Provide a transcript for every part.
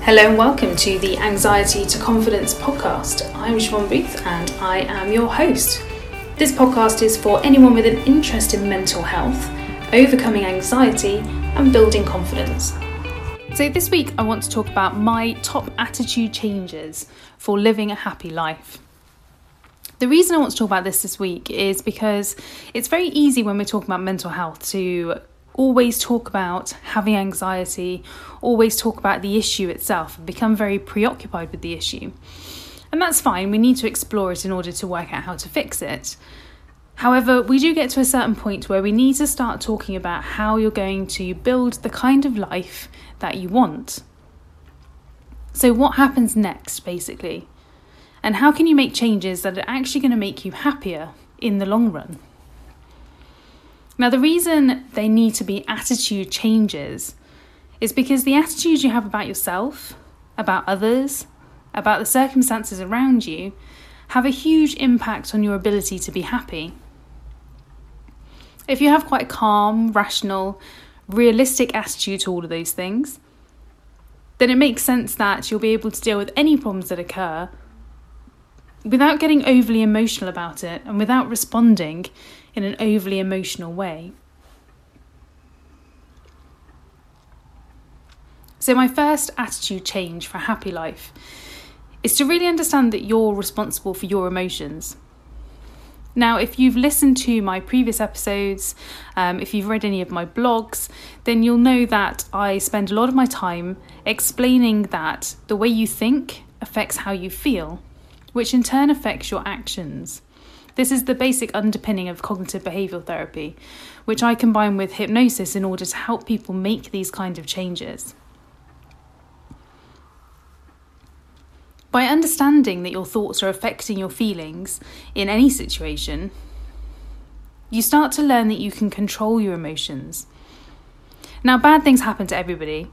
Hello and welcome to the Anxiety to Confidence podcast. I'm Siobhan Booth and I am your host. This podcast is for anyone with an interest in mental health, overcoming anxiety, and building confidence. So, this week I want to talk about my top attitude changes for living a happy life. The reason I want to talk about this this week is because it's very easy when we're talking about mental health to always talk about having anxiety, always talk about the issue itself, and become very preoccupied with the issue. And that's fine, we need to explore it in order to work out how to fix it. However, we do get to a certain point where we need to start talking about how you're going to build the kind of life that you want. So, what happens next, basically? And how can you make changes that are actually going to make you happier in the long run? Now, the reason they need to be attitude changes is because the attitude you have about yourself, about others, about the circumstances around you have a huge impact on your ability to be happy. If you have quite a calm, rational, realistic attitude to all of those things, then it makes sense that you'll be able to deal with any problems that occur without getting overly emotional about it and without responding in an overly emotional way. So, my first attitude change for a happy life is to really understand that you're responsible for your emotions. Now, if you've listened to my previous episodes, um, if you've read any of my blogs, then you'll know that I spend a lot of my time explaining that the way you think affects how you feel, which in turn affects your actions. This is the basic underpinning of cognitive behavioural therapy, which I combine with hypnosis in order to help people make these kind of changes. By understanding that your thoughts are affecting your feelings in any situation, you start to learn that you can control your emotions. Now, bad things happen to everybody,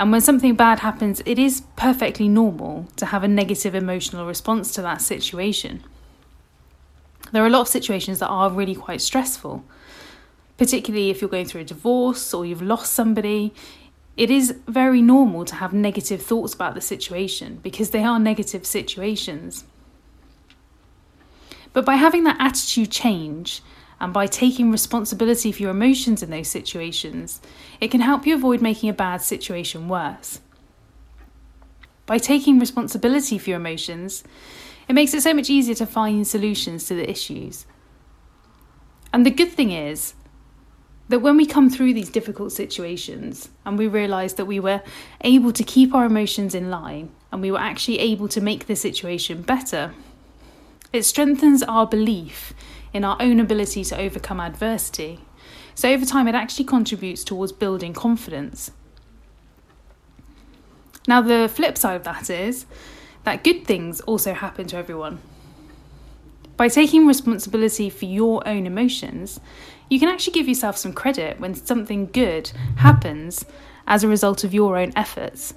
and when something bad happens, it is perfectly normal to have a negative emotional response to that situation. There are a lot of situations that are really quite stressful, particularly if you're going through a divorce or you've lost somebody. It is very normal to have negative thoughts about the situation because they are negative situations. But by having that attitude change and by taking responsibility for your emotions in those situations, it can help you avoid making a bad situation worse. By taking responsibility for your emotions, it makes it so much easier to find solutions to the issues. And the good thing is that when we come through these difficult situations and we realise that we were able to keep our emotions in line and we were actually able to make the situation better, it strengthens our belief in our own ability to overcome adversity. So, over time, it actually contributes towards building confidence. Now, the flip side of that is that good things also happen to everyone. By taking responsibility for your own emotions, you can actually give yourself some credit when something good happens as a result of your own efforts.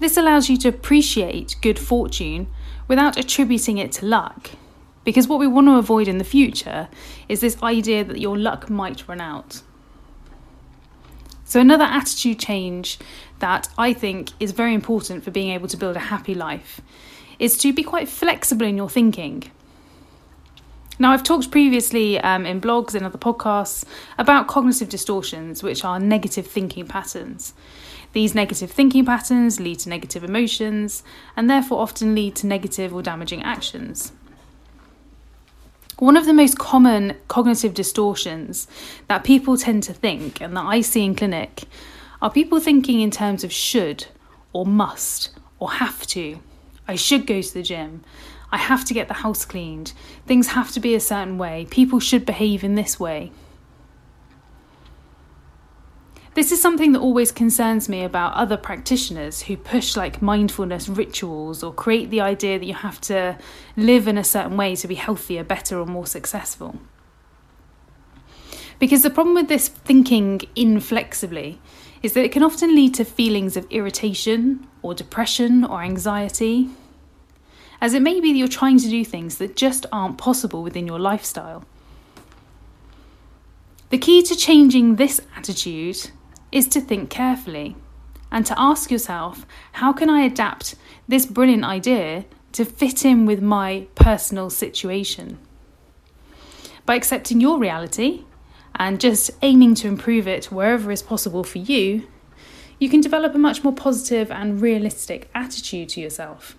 This allows you to appreciate good fortune without attributing it to luck. Because what we want to avoid in the future is this idea that your luck might run out. So, another attitude change that I think is very important for being able to build a happy life is to be quite flexible in your thinking. Now, I've talked previously um, in blogs and other podcasts about cognitive distortions, which are negative thinking patterns. These negative thinking patterns lead to negative emotions and therefore often lead to negative or damaging actions. One of the most common cognitive distortions that people tend to think and that I see in clinic are people thinking in terms of should or must or have to. I should go to the gym. I have to get the house cleaned. Things have to be a certain way. People should behave in this way. This is something that always concerns me about other practitioners who push like mindfulness rituals or create the idea that you have to live in a certain way to be healthier, better, or more successful. Because the problem with this thinking inflexibly is that it can often lead to feelings of irritation or depression or anxiety, as it may be that you're trying to do things that just aren't possible within your lifestyle. The key to changing this attitude is to think carefully. and to ask yourself, how can I adapt this brilliant idea to fit in with my personal situation? By accepting your reality and just aiming to improve it wherever is possible for you, you can develop a much more positive and realistic attitude to yourself.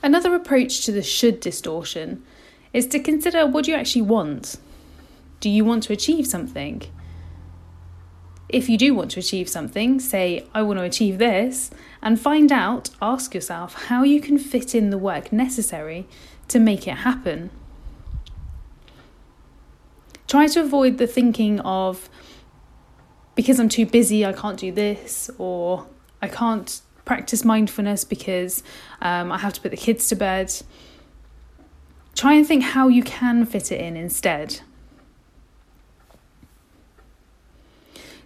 Another approach to the should distortion is to consider what you actually want. Do you want to achieve something? If you do want to achieve something, say, I want to achieve this, and find out, ask yourself how you can fit in the work necessary to make it happen. Try to avoid the thinking of, because I'm too busy, I can't do this, or I can't practice mindfulness because um, I have to put the kids to bed. Try and think how you can fit it in instead.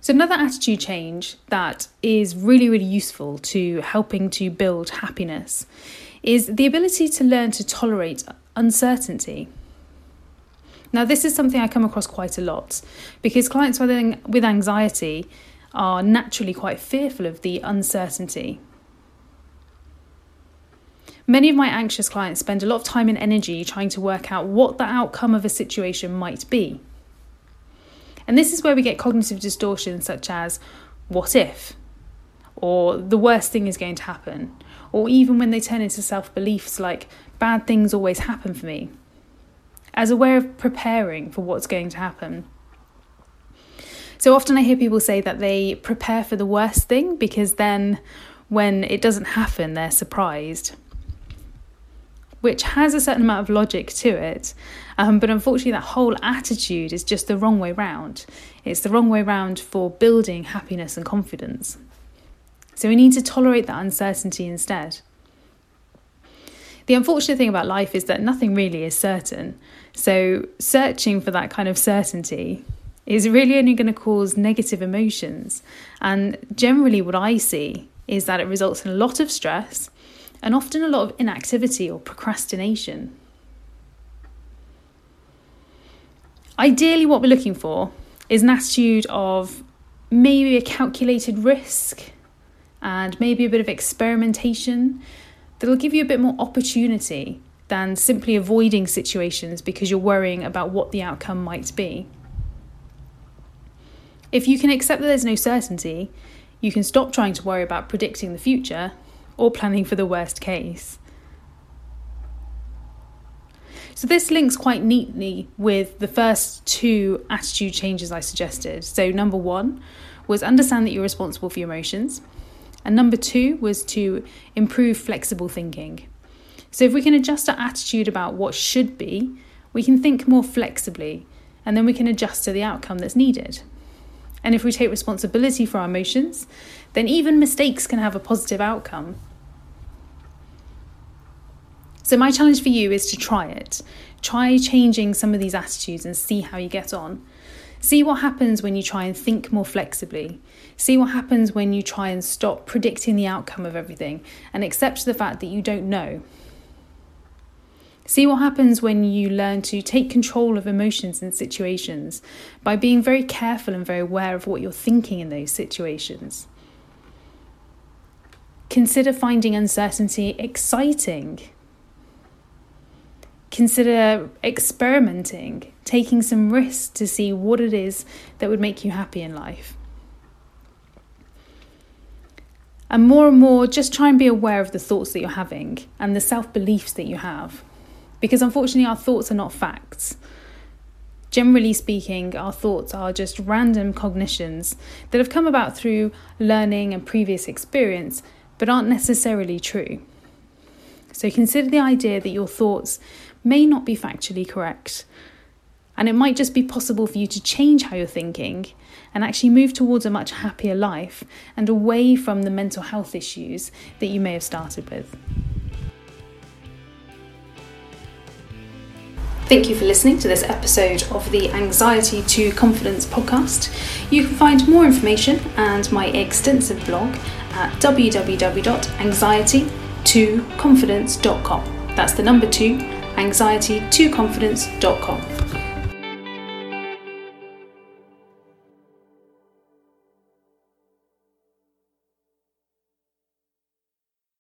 So, another attitude change that is really, really useful to helping to build happiness is the ability to learn to tolerate uncertainty. Now, this is something I come across quite a lot because clients with anxiety are naturally quite fearful of the uncertainty. Many of my anxious clients spend a lot of time and energy trying to work out what the outcome of a situation might be. And this is where we get cognitive distortions such as what if? Or the worst thing is going to happen. Or even when they turn into self beliefs like bad things always happen for me as a way of preparing for what's going to happen. So often I hear people say that they prepare for the worst thing because then when it doesn't happen, they're surprised. Which has a certain amount of logic to it, um, but unfortunately, that whole attitude is just the wrong way round. It's the wrong way round for building happiness and confidence. So we need to tolerate that uncertainty instead. The unfortunate thing about life is that nothing really is certain. So, searching for that kind of certainty is really only going to cause negative emotions. And generally, what I see is that it results in a lot of stress and often a lot of inactivity or procrastination. Ideally, what we're looking for is an attitude of maybe a calculated risk and maybe a bit of experimentation that'll give you a bit more opportunity than simply avoiding situations because you're worrying about what the outcome might be. If you can accept that there's no certainty, you can stop trying to worry about predicting the future or planning for the worst case. So, this links quite neatly with the first two attitude changes I suggested. So, number one was understand that you're responsible for your emotions. And number two was to improve flexible thinking. So, if we can adjust our attitude about what should be, we can think more flexibly and then we can adjust to the outcome that's needed. And if we take responsibility for our emotions, then even mistakes can have a positive outcome. So, my challenge for you is to try it. Try changing some of these attitudes and see how you get on. See what happens when you try and think more flexibly. See what happens when you try and stop predicting the outcome of everything and accept the fact that you don't know. See what happens when you learn to take control of emotions and situations by being very careful and very aware of what you're thinking in those situations. Consider finding uncertainty exciting consider experimenting, taking some risks to see what it is that would make you happy in life. And more and more, just try and be aware of the thoughts that you're having and the self beliefs that you have. Because unfortunately, our thoughts are not facts. Generally speaking, our thoughts are just random cognitions that have come about through learning and previous experience, but aren't necessarily true. So consider the idea that your thoughts may not be factually correct. And it might just be possible for you to change how you're thinking and actually move towards a much happier life and away from the mental health issues that you may have started with. Thank you for listening to this episode of the Anxiety to Confidence podcast. You can find more information and my extensive blog at www.anxiety2confidence.com. That's the number two anxiety2confidence.com.